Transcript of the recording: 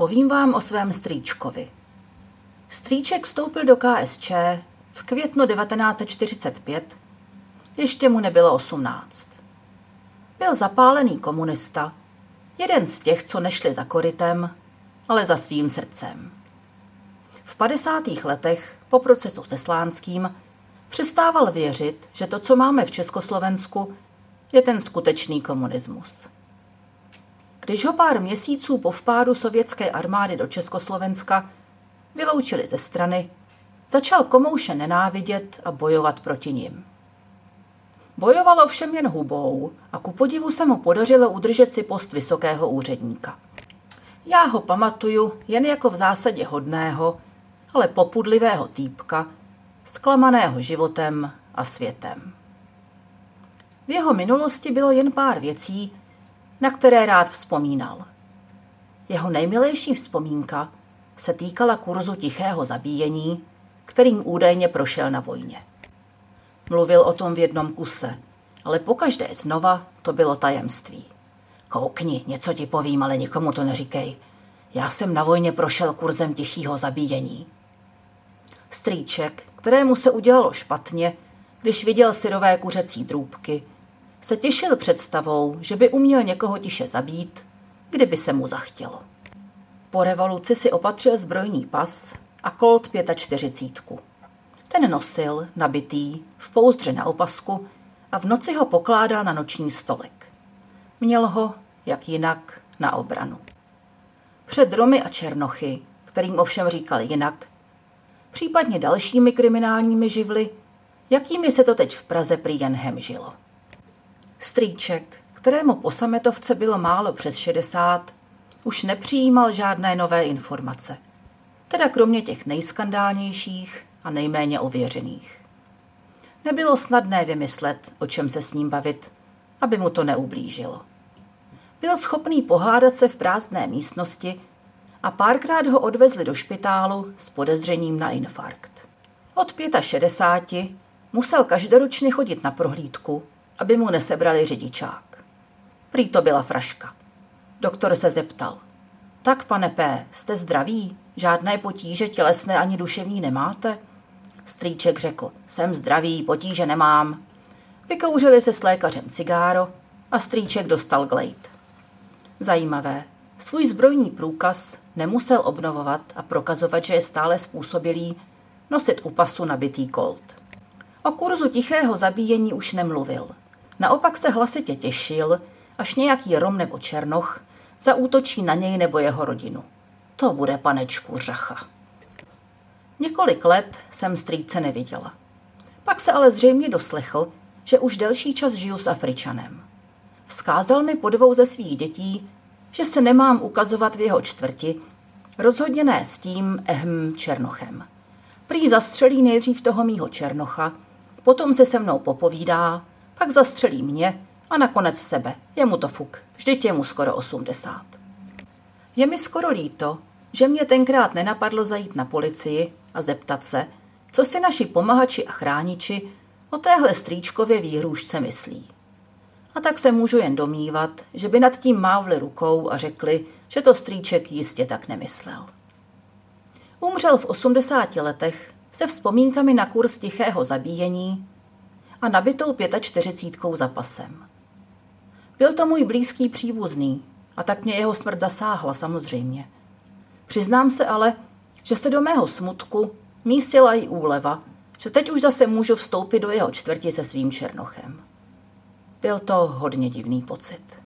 Povím vám o svém strýčkovi. Strýček vstoupil do KSČ v květnu 1945, ještě mu nebylo 18. Byl zapálený komunista, jeden z těch, co nešli za korytem, ale za svým srdcem. V 50. letech po procesu se Slánským přestával věřit, že to, co máme v Československu, je ten skutečný komunismus. Když ho pár měsíců po vpádu sovětské armády do Československa vyloučili ze strany, začal komouše nenávidět a bojovat proti nim. Bojovalo všem jen hubou a ku podivu se mu podařilo udržet si post vysokého úředníka. Já ho pamatuju jen jako v zásadě hodného, ale popudlivého týpka, zklamaného životem a světem. V jeho minulosti bylo jen pár věcí, na které rád vzpomínal. Jeho nejmilejší vzpomínka se týkala kurzu tichého zabíjení, kterým údajně prošel na vojně. Mluvil o tom v jednom kuse, ale pokaždé znova to bylo tajemství. Koukni, něco ti povím, ale nikomu to neříkej. Já jsem na vojně prošel kurzem tichého zabíjení. Strýček, kterému se udělalo špatně, když viděl syrové kuřecí drůbky, se těšil představou, že by uměl někoho tiše zabít, kdyby se mu zachtělo. Po revoluci si opatřil zbrojní pas a kolt 45. Ten nosil, nabitý, v pouzdře na opasku a v noci ho pokládal na noční stolek. Měl ho, jak jinak, na obranu. Před Romy a Černochy, kterým ovšem říkal jinak, případně dalšími kriminálními živly, jakými se to teď v Praze prý jen hemžilo. Strýček, kterému po sametovce bylo málo přes 60, už nepřijímal žádné nové informace. Teda kromě těch nejskandálnějších a nejméně ověřených. Nebylo snadné vymyslet, o čem se s ním bavit, aby mu to neublížilo. Byl schopný pohádat se v prázdné místnosti a párkrát ho odvezli do špitálu s podezřením na infarkt. Od 65 musel každoročně chodit na prohlídku, aby mu nesebrali řidičák. Prý to byla fraška. Doktor se zeptal. Tak, pane P., jste zdraví? Žádné potíže tělesné ani duševní nemáte? Strýček řekl, jsem zdravý, potíže nemám. Vykouřili se s lékařem cigáro a strýček dostal glejt. Zajímavé, svůj zbrojní průkaz nemusel obnovovat a prokazovat, že je stále způsobilý nosit u pasu nabitý kolt. O kurzu tichého zabíjení už nemluvil. Naopak se hlasitě těšil, až nějaký Rom nebo Černoch zaútočí na něj nebo jeho rodinu. To bude panečku řacha. Několik let jsem strýce neviděla. Pak se ale zřejmě doslechl, že už delší čas žiju s Afričanem. Vzkázal mi po dvou ze svých dětí, že se nemám ukazovat v jeho čtvrti, rozhodně ne s tím ehm Černochem. Prý zastřelí nejdřív toho mýho Černocha, potom se se mnou popovídá, pak zastřelí mě a nakonec sebe. Je mu to fuk. Vždyť je mu skoro 80. Je mi skoro líto, že mě tenkrát nenapadlo zajít na policii a zeptat se, co si naši pomahači a chrániči o téhle strýčkově výhrušce myslí. A tak se můžu jen domnívat, že by nad tím mávli rukou a řekli, že to strýček jistě tak nemyslel. Umřel v 80 letech se vzpomínkami na kurz tichého zabíjení a nabitou 45 za pasem. Byl to můj blízký příbuzný a tak mě jeho smrt zasáhla samozřejmě. Přiznám se ale, že se do mého smutku místila i úleva, že teď už zase můžu vstoupit do jeho čtvrti se svým černochem. Byl to hodně divný pocit.